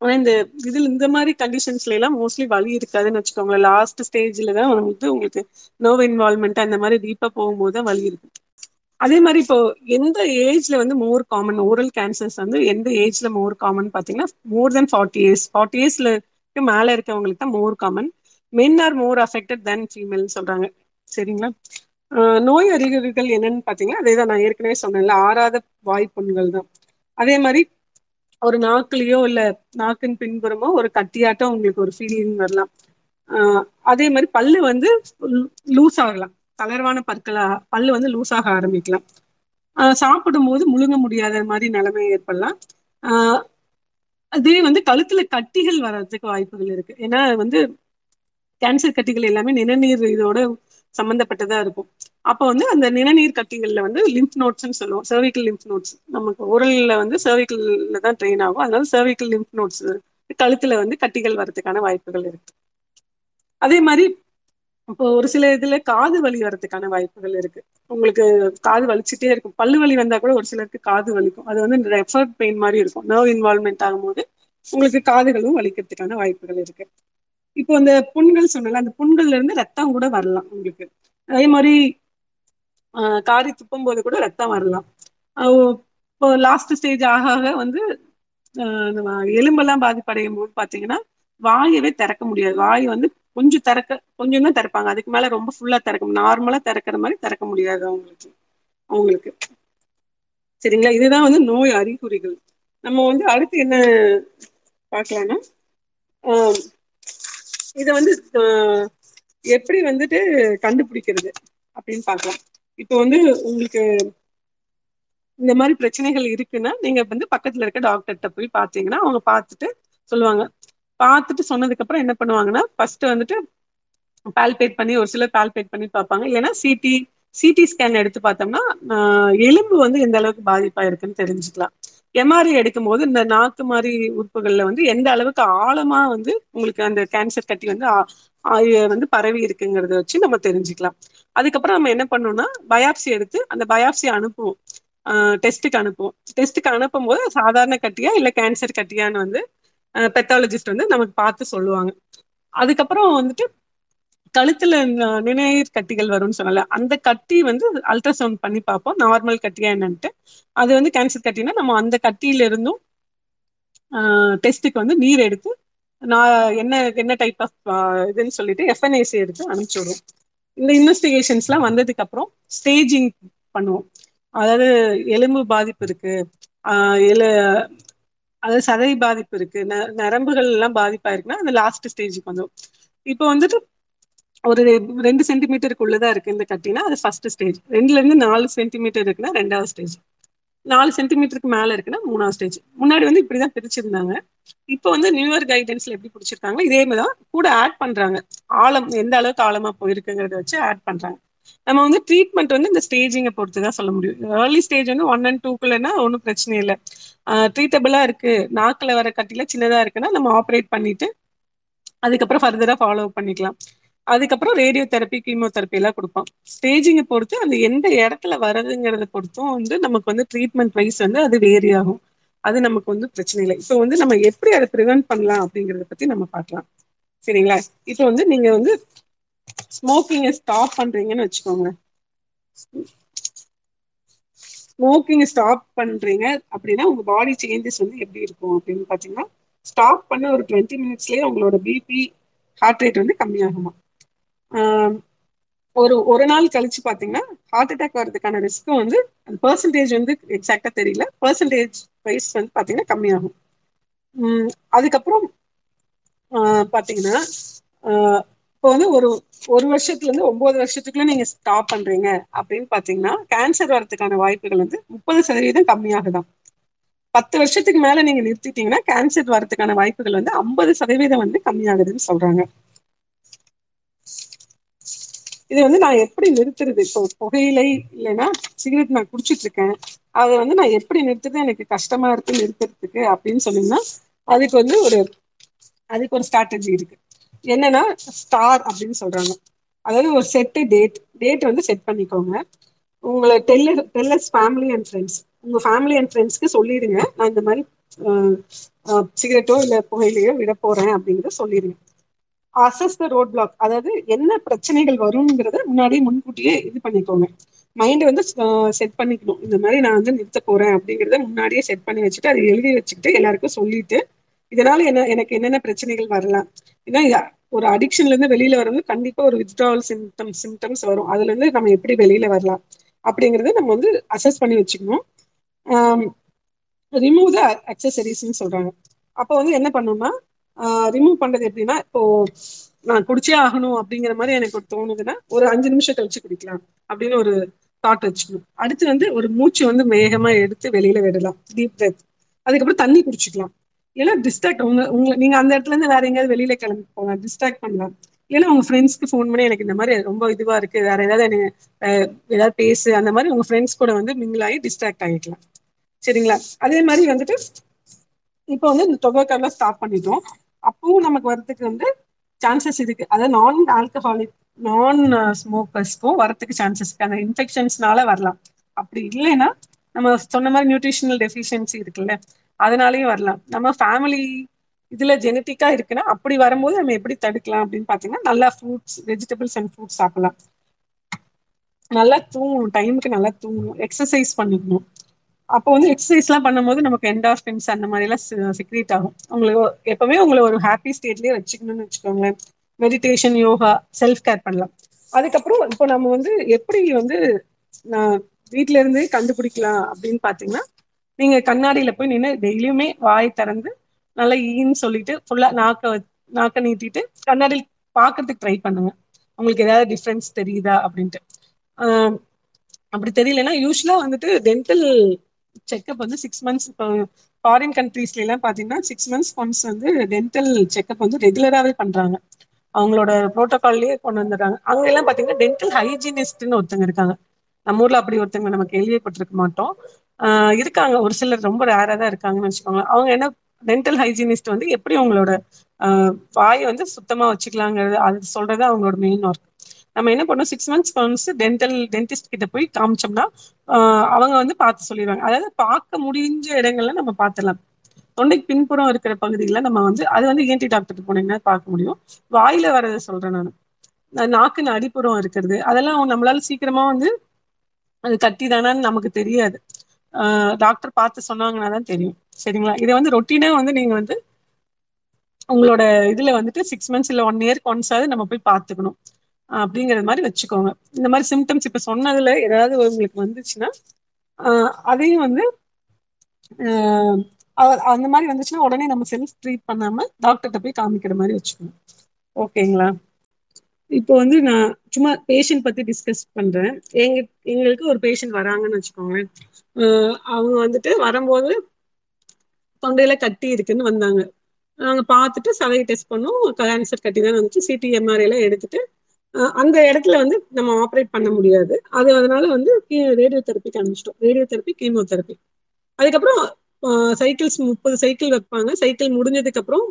ஆனா இந்த இதுல இந்த மாதிரி கண்டிஷன்ஸ்ல எல்லாம் மோஸ்ட்லி வலி இருக்காதுன்னு வச்சுக்கோங்களேன். லாஸ்ட் ஸ்டேஜ்ல தான் வந்து உங்களுக்கு நோவ் இன்வால்மெண்ட் அந்த மாதிரி டீப்பா தான் வலி இருக்கும். அதே மாதிரி இப்போ எந்த ஏஜ்ல வந்து மோர் காமன் ஓரல் கேன்சர்ஸ் வந்து எந்த ஏஜ்ல மோர் காமன் பாத்தீங்கன்னா more than forty years forty இயர்ஸ்ல மேல இருக்கவங்களுக்கு தான் more common men are more affected than female சொல்றாங்க. சரிங்களா? நோய் அறிகுறிகள் என்னன்னு பாத்தீங்கன்னா அதேதான் நான் ஏற்கனவே சொன்னேன்ல ஆறாத வாய்ப்புண்கள் தான். அதே மாதிரி ஒரு நாக்குலயோ இல்ல நாக்கின் பின்புறமோ ஒரு கட்டியாட்டம் உங்களுக்கு ஒரு ஃபீலிங் வரலாம். அதே மாதிரி பல்லு வந்து லூஸ் ஆகலாம். தளர்வான பற்களா பல்லு வந்து லூஸ் ஆக ஆரம்பிக்கலாம். சாப்பிடும் போது முழுங்க முடியாத மாதிரி நிலைமை ஏற்படலாம். அதே வந்து கழுத்துல கட்டிகள் வர்றதுக்கு வாய்ப்புகள் இருக்கு. ஏன்னா வந்து கேன்சர் கட்டிகள் எல்லாமே நிணநீர் இதோட சம்மந்தப்பட்டதா இருக்கும். அப்போ வந்து அந்த நிணநீர் கட்டிகள்ல வந்து லிம்ப் நோட்ஸ்ன்னு சொல்லுவோம். சர்விக்கல் லிம்ப் நோட்ஸ் நமக்கு உரல்ல வந்து சர்விக்கல்ல தான் ட்ரெயின் ஆகும். அதனால சர்விக்கல் லிம்ப் நோட்ஸ் கழுத்துல வந்து கட்டிகள் வர்றதுக்கான வாய்ப்புகள் இருக்கு. அதே மாதிரி ஒரு சில இதுல காது வலி வர்றதுக்கான வாய்ப்புகள் இருக்கு. உங்களுக்கு காது வலிச்சுட்டே இருக்கும். பல்லு வலி வந்தா கூட ஒரு சிலருக்கு காது வலிக்கும். அது வந்து ரெஃபர்ட் பெயின் மாதிரி இருக்கும். நர்வ் இன்வால்மெண்ட் ஆகும்போது உங்களுக்கு காதுகளும் வலிக்கிறதுக்கான வாய்ப்புகள் இருக்கு. இப்போ அந்த புண்கள் சொன்னல அந்த புண்கள்ல இருந்து ரத்தம் கூட வரலாம் உங்களுக்கு. அதே மாதிரி ஆஹ் காரி துப்பும் போது கூட ரத்தம் வரலாம். இப்போ லாஸ்ட் ஸ்டேஜ் ஆக ஆக வந்து எலும்பெல்லாம் பாதிப்படையும் போது பாத்தீங்கன்னா வாயவே திறக்க முடியாது. வாய் வந்து கொஞ்சம் திறக்க கொஞ்சம் தான் திறப்பாங்க. அதுக்கு மேல ரொம்ப ஃபுல்லா திறக்க நார்மலா திறக்கிற மாதிரி திறக்க முடியாது அவங்களுக்கு. அவங்களுக்கு. சரிங்களா? இதுதான் வந்து நோய் அறிகுறிகள். நம்ம வந்து அடுத்து என்ன பாக்கலானா இதை இத வந்து எப்படி வந்துட்டு கண்டுபிடிக்கிறது அப்படின்னு பார்க்கலாம். இப்போ வந்து உங்களுக்கு இந்த மாதிரி பிரச்சனைகள் இருக்குன்னா நீங்க வந்து பக்கத்துல இருக்க டாக்டர்கிட்ட போய் பாத்தீங்கன்னா அவங்க பாத்துட்டு சொல்லுவாங்க பார்த்துட்டு சொன்னதுக்கு என்ன பண்ணுவாங்கன்னா ஃபர்ஸ்ட் வந்துட்டு பால்பேட் பண்ணி ஒரு சிலர் பால்பேட் பண்ணி பார்ப்பாங்க. இல்லைன்னா சிடி சிடி ஸ்கேன் எடுத்து பார்த்தோம்னா எலும்பு வந்து எந்த அளவுக்கு பாதிப்பா இருக்குன்னு தெரிஞ்சுக்கலாம். எம்ஆர்ஐ எடுக்கும் போது இந்த நாக்கு மாதிரி உறுப்புகள்ல வந்து எந்த அளவுக்கு ஆழமா வந்து உங்களுக்கு அந்த கேன்சர் கட்டி வந்து ஆ வந்து பரவி இருக்குங்கிறத வச்சு நம்ம தெரிஞ்சுக்கலாம். அதுக்கப்புறம் நம்ம என்ன பண்ணோம்னா பயாப்சி எடுத்து அந்த பயாப்சி அனுப்புவோம். டெஸ்ட்டுக்கு அனுப்புவோம். டெஸ்ட்டுக்கு அனுப்பும் போது சாதாரண கட்டியா இல்லை கேன்சர் கட்டியான்னு வந்து பெத்தாலஜிஸ்ட் வந்து நமக்கு பார்த்து சொல்லுவாங்க. அதுக்கப்புறம் வந்துட்டு கழுத்துல நுரையீரல் கட்டிகள் வரும்னு சொன்னல அந்த கட்டி வந்து அல்ட்ராசவுண்ட் பண்ணி பார்ப்போம். நார்மல் கட்டியா என்னன்ட்டு. அது வந்து கேன்சர் கட்டினா நம்ம அந்த கட்டியில இருந்தும் டெஸ்ட்டுக்கு வந்து நீர் எடுத்து நான் என்ன என்ன டைப் ஆஃப் இதுன்னு சொல்லிட்டு எஃப்என்ஐசி எடுத்து அனுப்ச்சு விடுவோம். இந்த இன்வெஸ்டிகேஷன்ஸ்லாம் வந்ததுக்கு அப்புறம் ஸ்டேஜிங் பண்ணுவோம். அதாவது எலும்பு பாதிப்பு இருக்கு. எலு அதாவது சதை பாதிப்பு இருக்கு. ந நரம்புகள் பாதிப்பா பாதிப்பாயிருக்குன்னா அந்த லாஸ்ட் ஸ்டேஜுக்கு வந்துடும் இப்போ வந்துட்டு ஒரு ரெண்டு சென்டிமீட்டருக்குள்ளதா இருக்கு இந்த கட்டினா அது ஃபர்ஸ்ட் ஸ்டேஜ் ரெண்டுல இருந்து நாலு சென்டிமீட்டர் இருக்குன்னா ரெண்டாவது ஸ்டேஜ் நாலு சென்டிமீட்டருக்கு மேல இருக்குன்னா மூணாவது ஸ்டேஜ் முன்னாடி வந்து இப்படிதான் பிரிச்சிருந்தாங்க. இப்போ வந்து நியூயர் கைடன்ஸ்ல எப்படி பிடிச்சிருக்காங்க இதே மாதிரி தான் கூட ஆட் பண்றாங்க. ஆழம் எந்த அளவுக்கு ஆழமா போயிருக்குங்கிறத வச்சு ஆட் பண்றாங்க. நம்ம வந்து ட்ரீட்மெண்ட் வந்து இந்த ஸ்டேஜிங்கை பொறுத்து தான் சொல்ல முடியும். ஏர்லி ஸ்டேஜ் வந்து ஒன் அண்ட் டூக்குள்ளனா ஒன்றும் பிரச்சனை இல்ல. ஆ ட்ரீட்டபிளா இருக்கு. நாக்குல வர கட்டில சின்னதா இருக்குன்னா நம்ம ஆப்ரேட் பண்ணிட்டு அதுக்கப்புறம் ஃபர்தரா ஃபாலோ பண்ணிக்கலாம். அதுக்கப்புறம் ரேடியோ தெரப்பி கீமோதெரப்பி எல்லாம் கொடுப்போம். ஸ்டேஜிங்க பொறுத்து அந்த எந்த இடத்துல வருதுங்கிறத பொறுத்தும் வந்து நமக்கு வந்து ட்ரீட்மெண்ட் வைஸ் வந்து அது வேரி ஆகும். அது நமக்கு வந்து பிரச்சனை இல்ல. இப்போ வந்து நம்ம எப்படி அத ப்ரிவென்ட் பண்ணலாம் அப்படிங்கறத பத்தி நம்ம பார்க்கலாம். சரிங்களா? இப்போ வந்து நீங்க வந்து ஸ்மோக்கிங் ஸ்டாப் பண்றீங்கன்னு வச்சுக்கோங்க. ஸ்மோக்கிங் ஸ்டாப் பண்றீங்க அப்படின்னா உங்க பாடி சேஞ்சஸ் வந்து எப்படி இருக்கும் அப்படின்னு பாத்தீங்கன்னா ஸ்டாப் பண்ண ஒரு டுவெண்ட்டி மினிட்ஸ்லயே உங்களோட பிபி ஹார்ட் ரேட் வந்து கம்மியாகுமா. ஒரு ஒரு நாள் கழிச்சு பாத்தீங்கன்னா ஹார்ட் அட்டாக் வர்றதுக்கான ரிஸ்க்கும் வந்து அந்த பர்சன்டேஜ் வந்து எக்ஸாக்டா தெரியல. பர்சன்டேஜ் வைஸ் வந்து பாத்தீங்கன்னா கம்மியாகும். அதுக்கப்புறம் பாத்தீங்கன்னா இப்போ வந்து ஒரு ஒரு வருஷத்துல இருந்து ஒன்பது வருஷத்துக்குள்ள நீங்க ஸ்டாப் பண்றீங்க. அப்படின்னு பாத்தீங்கன்னா கேன்சர் வரதுக்கான வாய்ப்புகள் வந்து முப்பது சதவீதம் கம்மியாகுதான் பத்து வருஷத்துக்கு மேல நீங்க நிறுத்திட்டீங்கன்னா கேன்சர் வரதுக்கான வாய்ப்புகள் வந்து ஐம்பது சதவீதம் வந்து கம்மியாகுதுன்னு சொல்றாங்க. இதை வந்து நான் எப்படி நிறுத்துறது? இப்போ புகையிலை இல்லைன்னா சிகரெட் நான் குடிச்சிட்டு இருக்கேன். அதை வந்து நான் எப்படி நிறுத்துறது? எனக்கு கஷ்டமா இருக்கு நிறுத்துறதுக்கு அப்படின்னு சொன்னீங்கன்னா அதுக்கு வந்து ஒரு அதுக்கு ஒரு ஸ்ட்ராட்டஜி இருக்கு. என்னன்னா ஸ்டார் அப்படின்னு சொல்றாங்க. அதாவது ஒரு செட்டு டேட் டேட் வந்து செட் பண்ணிக்கோங்க. உங்களை tell tell us family and friends உங்க ஃபேமிலி அண்ட் ஃப்ரெண்ட்ஸ்க்கு சொல்லிடுங்க. நான் இந்த மாதிரி சிகரெட்டோ இல்லை புகையிலையோ விட போறேன் அப்படிங்கிறத சொல்லிடுங்க. அசஸ் த ரோட் பிளாக் அதாவது என்ன பிரச்சனைகள் வருங்கிறத முன்னாடியே முன்கூட்டியே இது பண்ணிக்கோங்க. மைண்டை வந்து செட் பண்ணிக்கணும். இந்த மாதிரி நான் வந்து நிறுத்த போறேன் அப்படிங்கிறத முன்னாடியே செட் பண்ணி வச்சுட்டு அதை எழுதி வச்சுக்கிட்டு எல்லாருக்கும் சொல்லிட்டு இதனால என்ன எனக்கு என்னென்ன பிரச்சனைகள் வரலாம்? ஏன்னா ஒரு அடிக்ஷன்ல இருந்து வெளியில வரது கண்டிப்பா ஒரு வித்ட்ராவல் சிம்டம் சிம்டம்ஸ் வரும். அதுல இருந்து நம்ம எப்படி வெளியில வரலாம்? அப்படிங்கறத நம்ம வந்து அசஸ் பண்ணி வச்சுக்கணும். ரிமூவ் த அக்சசரிஸ்ன்னு சொல்றாங்க. அப்போ வந்து என்ன பண்ணணும்னா ரிமூவ் பண்றது எப்படின்னா இப்போ நான் குடிச்சே ஆகணும் அப்படிங்கிற மாதிரி எனக்கு ஒரு தோணுதுன்னா ஒரு அஞ்சு நிமிஷம் கழிச்சு குடிக்கலாம் அப்படின்னு ஒரு தாட் வச்சுக்கணும். அடுத்து வந்து ஒரு மூச்சு வந்து வேகமா எடுத்து வெளியில விடலாம். டீப் பிரெத் அதுக்கப்புறம் தண்ணி குடிச்சுக்கலாம். ஏன்னா டிஸ்ட்ராக்ட் உங்க உங்க நீங்க அந்த இடத்துல இருந்து வேற எங்கேயாவது வெளியில கிளம்பி போங்க டிஸ்ட்ராக்ட் பண்ணலாம். ஏன்னா உங்க ஃப்ரெண்ட்ஸ்க்கு ஃபோன் பண்ணி எனக்கு இந்த மாதிரி ரொம்ப இதுவா இருக்கு வேற ஏதாவது எனக்கு ஏதாவது பேசு அந்த மாதிரி உங்க ஃப்ரெண்ட்ஸ் கூட வந்து மிங்கிள் ஆகி டிஸ்ட்ராக்ட் ஆகிக்கலாம். சரிங்களா? அதே மாதிரி வந்துட்டு இப்போ வந்து இந்த தொபேக்கோலா ஸ்டாப் பண்ணிட்டோம். அப்பவும் நமக்கு வரதுக்கு வந்து சான்சஸ் இருக்கு. அதாவது நான் ஆல்கஹாலிக் நான் ஸ்மோக்கர்ஸ்க்கும் வரத்துக்கு சான்சஸ் இருக்கு. அந்த இன்ஃபெக்ஷன்ஸ்னால வரலாம். அப்படி இல்லைன்னா நம்ம சொன்ன மாதிரி நியூட்ரிஷனல் டெஃபிஷியன்சி இருக்குல்ல அதனாலயும் வரலாம். நம்ம ஃபேமிலி இதுல ஜெனட்டிக்கா இருக்குன்னா அப்படி வரும்போது நம்ம எப்படி தடுக்கலாம் அப்படின்னு பாத்தீங்கன்னா நல்லா ஃப்ரூட்ஸ் வெஜிடபிள்ஸ் அண்ட் ஃப்ரூட்ஸ் சாப்பிடலாம். நல்லா தூங்கணும். டைமுக்கு நல்லா தூங்கணும். எக்ஸசைஸ் பண்ணிக்கணும். அப்போ வந்து எக்சசைஸ்ல்லா பண்ணும் போது நமக்கு என்டார்ஃபின்ஸ் அந்த மாதிரிலாம் சிக்ரேட் ஆகும். உங்களுக்கு எப்பவுமே உங்களை ஒரு ஹாப்பி ஸ்டேட்லயே வச்சுக்கணும்னு வச்சுக்கோங்களேன். மெடிடேஷன் யோகா செல்ஃப் கேர் பண்ணலாம். அதுக்கப்புறம் இப்போ நம்ம வந்து எப்படி வந்து நான் வீட்ல இருந்தே கண்டுபிடிக்கலாம் அப்படின்னு பாத்தீங்கன்னா நீங்க கண்ணாடியில போய் நின்னு டெய்லியுமே வாய் திறந்து நல்லா ஈன்னு சொல்லிட்டு ஃபுல்லா நாக்க நாக்க நீட்டிட்டு கண்ணாடியில் பாக்குறதுக்கு ட்ரை பண்ணுங்க. உங்களுக்கு ஏதாவது டிஃப்ரென்ஸ் தெரியுதா அப்படின்ட்டு. அப்படி தெரியலன்னா யூஸ்வலா வந்துட்டு டென்டல் செக்கப் வந்து சிக்ஸ் மந்த்ஸ் இப்போ ஃபாரின் கண்ட்ரீஸ்ல பாத்தீங்கன்னா சிக்ஸ் மந்த்ஸ் ஒன்ஸ் வந்து டென்டல் செக்அப் வந்து ரெகுலராவே பண்றாங்க. அவங்களோட ப்ரோட்டோகால்லயே கொண்டு வந்துடுறாங்க. அங்க எல்லாம் பாத்தீங்கன்னா டென்டல் ஹைஜீனிஸ்ட்னு ஒருத்தங்க இருக்காங்க. நம்ம ஊர்ல அப்படி ஒருத்தங்க நம்ம கேள்விப்பட்டிருக்க மாட்டோம். இருக்காங்க. ஒரு சிலர் ரொம்ப ரேரா தான் இருக்காங்கன்னு வச்சுக்கோங்க அவங்க என்ன டென்டல் ஹைஜீனிஸ்ட் வந்து எப்படி உங்களோட வாயை வந்து சுத்தமா வச்சுக்கலாங்கிறது அது சொல்றது அவங்களோட மெயின் ஒர்க் நம்ம என்ன பண்ணோம்? Six months once dental dentist கிட்ட போய் காமிச்சோம்னா அவங்க வந்து பாத்து சொல்லிடுவாங்க. அதாவது பாக்க முடிஞ்ச இடங்கள்ல நம்ம பாத்துரலா தொண்டைக்கு பின்புறம் இருக்கிற பகுதியில நம்ம வந்து அது வந்து இஎன்டி டாக்டர் போனீங்கன்னா பார்க்க முடியும். வாயில வர்றத சொல்றேன் நானு. நாக்குன்னு அடிப்புறம் இருக்கிறது அதெல்லாம் நம்மளால சீக்கிரமா வந்து அது கட்டி தானான்னு நமக்கு தெரியாது. டாக்டர் டாக்டர் சொன்னாங்கன்னா தான் தெரியும். சரிங்களா? இதை வந்து ரொட்டீனா வந்து நீங்க வந்து உங்களோட இதுல வந்துட்டு சிக்ஸ் மந்த்ஸ் இல்ல ஒன் இயர்க்கு ஒன்ஸாவது நம்ம போய் பாத்துக்கணும் அப்படிங்கிறது மாதிரி வச்சுக்கோங்க. இந்த மாதிரி சிம்டம்ஸ் இப்ப சொன்னதுல ஏதாவது உங்களுக்கு வந்துச்சுன்னா ஆஹ் அதையும் வந்து அந்த மாதிரி வந்துச்சுன்னா உடனே நம்ம செல்ஃப் ட்ரீட் பண்ணாம டாக்டர்கிட்ட போய் காமிக்கிற மாதிரி வச்சுக்கணும். ஓகேங்களா இப்போ வந்து நான் சும்மா பேஷண்ட் பத்தி டிஸ்கஸ் பண்றேன். எங்க எங்களுக்கு ஒரு பேஷண்ட் வராங்கன்னு வச்சுக்கோங்களேன். அவங்க வந்துட்டு வரும்போது தொண்டையில கட்டி இருக்குன்னு வந்தாங்க. நாங்க பார்த்துட்டு சதையை டெஸ்ட் பண்ணோம். கேன்சர் கட்டி தான் வந்துச்சு சிடி எல்லாம் எடுத்துட்டு அந்த இடத்துல வந்து நம்ம ஆப்ரேட் பண்ண முடியாது. அது அதனால வந்து ரேடியோ தெரப்பிக்கு அனுப்பிச்சிட்டோம். ரேடியோ தெரப்பி கீமோதெரப்பி அதுக்கப்புறம் சைக்கிள்ஸ் முப்பது சைக்கிள் வைப்பாங்க. சைக்கிள் முடிஞ்சதுக்கு அப்புறம்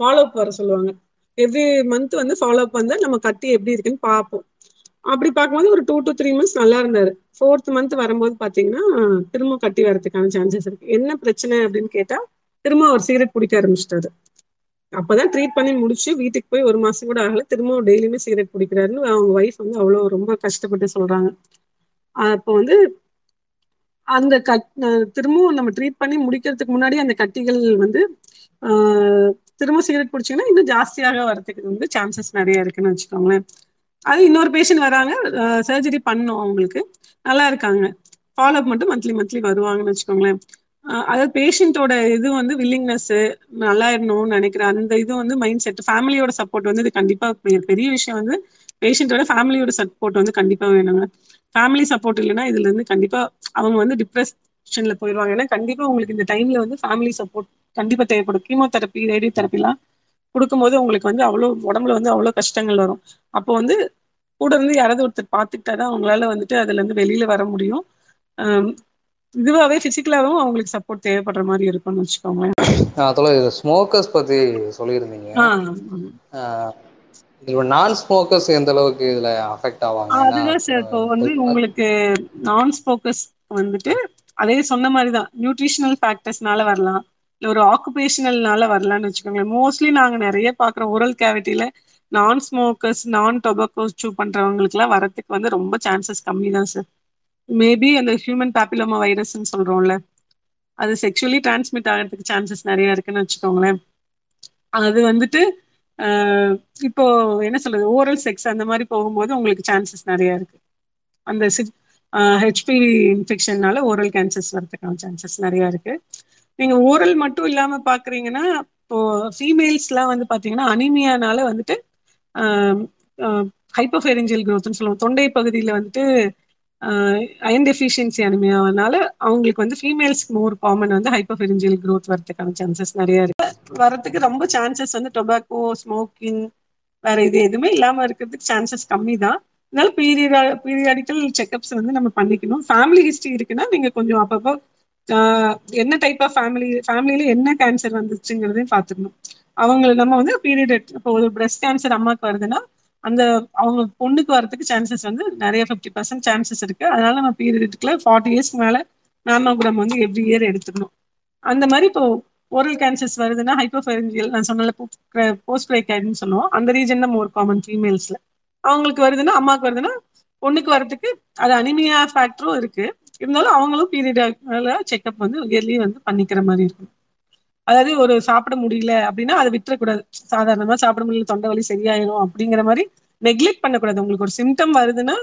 ஃபாலோ அப் வர சொல்லுவாங்க. எவ்ரி மந்த் வந்து ஃபாலோ அப் வந்தா நம்ம கட்டி எப்படி இருக்குன்னு பார்ப்போம். அப்படி பார்க்கும்போது ஒரு டூ டு த்ரீ மந்த்ஸ் நல்லா இருந்தாரு. ஃபோர்த் மந்த் வரும்போது பாத்தீங்கன்னா திரும்ப கட்டி வரதுக்கான சான்சஸ் இருக்கு. என்ன பிரச்சனை அப்படின்னு கேட்டா திரும்ப அவர் சிகரெட் பிடிக்க ஆரம்பிச்சிட்டாரு. அப்பதான் ட்ரீட் பண்ணி முடிச்சு வீட்டுக்கு போய் ஒரு மாசம் கூட ஆகல திரும்ப டெய்லியுமே சிகரெட் பிடிக்கிறாருன்னு அவங்க ஒய்ஃப் வந்து அவ்வளவு ரொம்ப கஷ்டப்பட்டு சொல்றாங்க. அப்போ வந்து அந்த கட் திரும்பவும் நம்ம ட்ரீட் பண்ணி முடிக்கிறதுக்கு முன்னாடி அந்த கட்டிகள் வந்து ஆஹ் திரும்ப சிகரெட் பிடிச்சிங்கன்னா இன்னும் ஜாஸ்தியாக வரதுக்கு வந்து சான்சஸ் நிறைய இருக்குன்னு வச்சுக்கோங்களேன். அது இன்னொரு பேஷண்ட் வராங்க சர்ஜரி பண்ணோம் அவங்களுக்கு. நல்லா இருக்காங்க. ஃபாலோ அப் மட்டும் மந்த்லி மந்த்லி வருவாங்கன்னு வச்சுக்கோங்களேன். அதாவது பேஷண்ட்டோட இது வந்து வில்லிங்னஸ் நல்லா இருக்கணும்னு நினைக்கிற அந்த இது வந்து மைண்ட் செட் ஃபேமிலியோட சப்போர்ட் வந்து இது கண்டிப்பா பெரிய விஷயம் வந்து பேஷண்ட்டோட ஃபேமிலியோட சப்போர்ட் வந்து கண்டிப்பா வேணுங்க. ஃபேமிலி சப்போர்ட் இல்லைன்னா இதுல இருந்து கண்டிப்பா அவங்க வந்து டிப்ரெஸ் டிப்ரெஷன்ல போயிருவாங்க ஏன்னா கண்டிப்பா உங்களுக்கு இந்த டைம்ல வந்து ஃபேமிலி சப்போர்ட் கண்டிப்பா தேவைப்படும். கீமோதெரப்பி ரேடியோ தெரப்பி எல்லாம் கொடுக்கும் போது உங்களுக்கு வந்து அவ்வளவு உடம்புல வந்து அவ்வளவு கஷ்டங்கள் வரும். அப்போ வந்து கூட இருந்து யாராவது ஒருத்தர் பார்த்துக்கிட்டாதான் அவங்களால வந்துட்டு அதுல இருந்து வெளியில வர முடியும். அஹ் இதுவாவே பிசிக்கலாவும் அவங்களுக்கு சப்போர்ட் தேவைப்படுற மாதிரி இருக்கும்னு வச்சுக்கோங்களேன். இது ஸ்மோக்கர்ஸ் பத்தி சொல்லியிருந்தீங்க. ஆ ஆஹ் இது நான் ஸ்மோக்கர்ஸ் எந்த அளவுக்கு இதுல அஃபெக்ட் ஆவாங்க அதுதான் சார் இப்போ வந்து உங்களுக்கு நான் ஸ்போக்கஸ் வந்துட்டு அதே சொன்ன மாதிரிதான். நியூட்ரிஷனல் ஃபேக்டர்ஸ்னால வரலாம். இல்ல ஒரு ஆக்குபேஷனல்னால வரலாம்னு வச்சுக்கோங்களேன். மோஸ்ட்லி நாங்க நிறைய பாக்குறோம் ஓரல் கேவிட்டியில நான் ஸ்மோக்கர்ஸ் நான் டொபக்கோ சூ பண்றவங்களுக்கு வரத்துக்கு வந்து ரொம்ப சான்சஸ் கம்மி தான் சார் மேபி அந்த ஹியூமன் பேப்பிலோமா வைரஸ்ன்னு சொல்றோம்ல. அது செக்ஷுவலி டிரான்ஸ்மிட் ஆகிறதுக்கு சான்சஸ் நிறைய இருக்குன்னு வச்சுக்கோங்களேன். அது வந்துட்டு இப்போ என்ன சொல்றது? ஓரல் செக்ஸ் அந்த மாதிரி போகும்போது உங்களுக்கு சான்சஸ் நிறைய இருக்கு. அந்த ஹெச்பிவி இன்ஃபெக்ஷன்னால ஓரல் கேன்சர்ஸ் வரதுக்கான சான்சஸ் நிறைய இருக்கு. நீங்க ஓரல் மட்டும் இல்லாம பாக்குறீங்கன்னா இப்போ ஃபீமேல்ஸ் எல்லாம் வந்து பாத்தீங்கன்னா அனிமியானால வந்துட்டு ஹைப்போஃபேரஞ்சியல் குரோத்னு சொல்லுவோம். தொண்டை பகுதியில வந்துட்டு அயன் டெஃபிஷியன்சி அனிமையானால அவங்களுக்கு வந்து ஃபீமேல்ஸ்க்கு மோர் காமன் வந்து ஹைப்போஃபெரஞ்சியல் குரோத் வரதுக்கான சான்சஸ் நிறைய இருக்கு. வரதுக்கு ரொம்ப சான்சஸ் வந்து டொபாக்கோ ஸ்மோக்கிங் வேற இது எதுவுமே இல்லாம இருக்கிறதுக்கு சான்சஸ் கம்மி தான் அதனால பீரியடா பீரியாடிக்கல் செக்அப்ஸ் வந்து நம்ம பண்ணிக்கணும். ஃபேமிலி ஹிஸ்ட்ரி இருக்குன்னா நீங்க கொஞ்சம் அப்பப்போ என்ன டைப் ஆஃப் ஃபேமிலி ஃபேமிலியில என்ன கேன்சர் வந்துச்சுங்கிறதையும் பார்த்துக்கணும். அவங்களை நம்ம வந்து பீரியட் இப்போ ஒரு பிரஸ்ட் கேன்சர் அம்மாவுக்கு வருதுன்னா அந்த அவங்க பொண்ணுக்கு வரதுக்கு சான்சஸ் வந்து நிறைய ஃபிஃப்டி பர்சன்ட் சான்சஸ் இருக்கு. அதனால நம்ம பீரியட்ல ஃபார்ட்டி இயர்ஸ்க்கு மேல மேமோகிராம் வந்து எவ்ரி இயர் எடுத்துக்கணும். அந்த மாதிரி இப்போ ஓரல் கேன்சர்ஸ் வருதுன்னா ஹைப்போஃபெரிஞ்சியல் நான் சொன்ன போஸ்ட் கிரைக்கைடுன்னு சொல்லுவோம். அந்த ரீஜன் தான் மோர் காமன் ஃபீமேல்ஸ்ல அவங்களுக்கு வருதுன்னா அம்மாவுக்கு வருதுன்னா பொண்ணுக்கு வரதுக்கு அது அனிமியா ஃபேக்டரும் இருக்கு. இருந்தாலும் அவங்களும் பீரியட் செக்அப் வந்து இயர்லி வந்து பண்ணிக்கிற மாதிரி இருக்கும். அதாவது ஒரு சாப்பிட முடியல அப்படின்னா அதை விட்டுறக்கூடாது. சாதாரணமா சாப்பிட முடியல தொண்டை வலி சரியாயிரும் அப்படிங்கிற மாதிரி நெக்லெக்ட் பண்ணக்கூடாது. உங்களுக்கு ஒரு சிம்டம் வருதுன்னா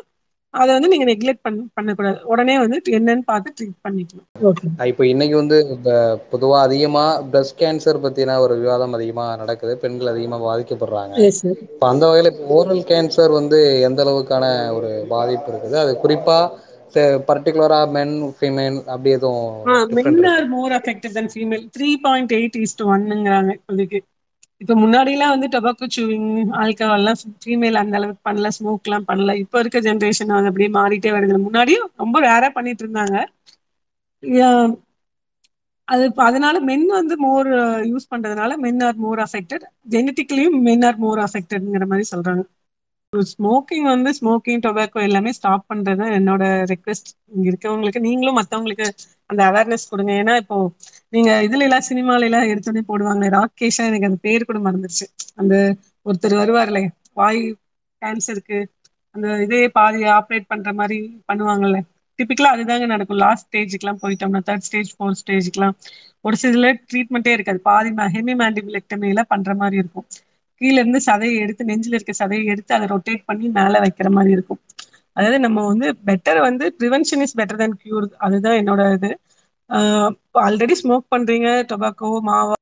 அதை வந்து நீங்க நெக்லெக்ட் பண்ண பண்ணக்கூடாது. உடனே வந்து என்னன்னு பார்த்து ட்ரீட் பண்ணிக்கணும். ஓகே இப்போ இன்னைக்கு வந்து பொதுவா அதிகமா பிரஸ்ட் கேன்சர் பத்தின ஒரு விவாதம் அதிகமா நடக்குது. பெண்கள் அதிகமா பாதிக்கப்படுறாங்க. இப்ப அந்த வகையில ஓரல் கேன்சர் வந்து எந்த அளவுக்கான ஒரு பாதிப்பு இருக்குது? அது குறிப்பா பர்டிகுலரா மென் பிமேல் அப்படி எதுவும் men are more affected than female three point eight is to ஒன்னுங்கிறாங்க இப்போதைக்கு. இப்ப முன்னாடி எல்லாம் வந்து டொபாக்கோ சூவிங் ஆல்கஹால் எல்லாம் ஃபீமேல் அந்த அளவுக்கு பண்ணல ஸ்மோக் எல்லாம் பண்ணல. இப்ப இருக்க ஜென்ரேஷன் அது அப்படியே மாறிட்டே வருது முன்னாடியும் ரொம்ப ரேரா பண்ணிட்டு இருந்தாங்க. அது அதனால மென் வந்து மோர் யூஸ் பண்றதுனால மென் ஆர் மோர் அஃபெக்டட் ஜெனட்டிக்லயும் மென் ஆர் மோர் அஃபெக்டட்ங்கிற மாதிரி சொல்றாங்க. ஸ்மோக்கிங் வந்து ஸ்மோக்கிங் டொபாக்கோ எல்லாமே ஸ்டாப் பண்றது என்னோட ரெக்வெஸ்ட் இங்க இருக்கவங்களுக்கு நீங்களும் மத்தவங்களுக்கு அந்த அவேர்னஸ் கொடுங்க. ஏன்னா இப்போ நீங்க இதுல எல்லாம் சினிமால எல்லாம் எடுத்தோடனே போடுவாங்க ராகேஷா எனக்கு அந்த பேர் கூட மறந்துருச்சு. அந்த ஒருத்தர் வருவார்ல வாய் கேன்சருக்கு அந்த இதே பாதி ஆப்ரேட் பண்ற மாதிரி பண்ணுவாங்கல்ல. டிபிக்கலா அதுதாங்க நடக்கும். லாஸ்ட் ஸ்டேஜுக்கு எல்லாம் போயிட்டோம்னா தேர்ட் ஸ்டேஜ் ஃபோர்த் ஸ்டேஜ்க்குலாம் ஒரு சில ட்ரீட்மெண்ட்டே இருக்காது. பாதி ஹெமி மேண்டிபிளெக்டமி எல்லாம் பண்ற மாதிரி இருக்கும். கீழே இருந்து சதையை எடுத்து நெஞ்சில் இருக்க சதையை எடுத்து அதை ரொட்டேட் பண்ணி மேலே வைக்கிற மாதிரி இருக்கும். அதாவது நம்ம வந்து பெட்டர் வந்து prevention is better than cure அதுதான் என்னோட இது. ஆல்ரெடி ஸ்மோக் பண்றீங்க டொபாக்கோ மாவா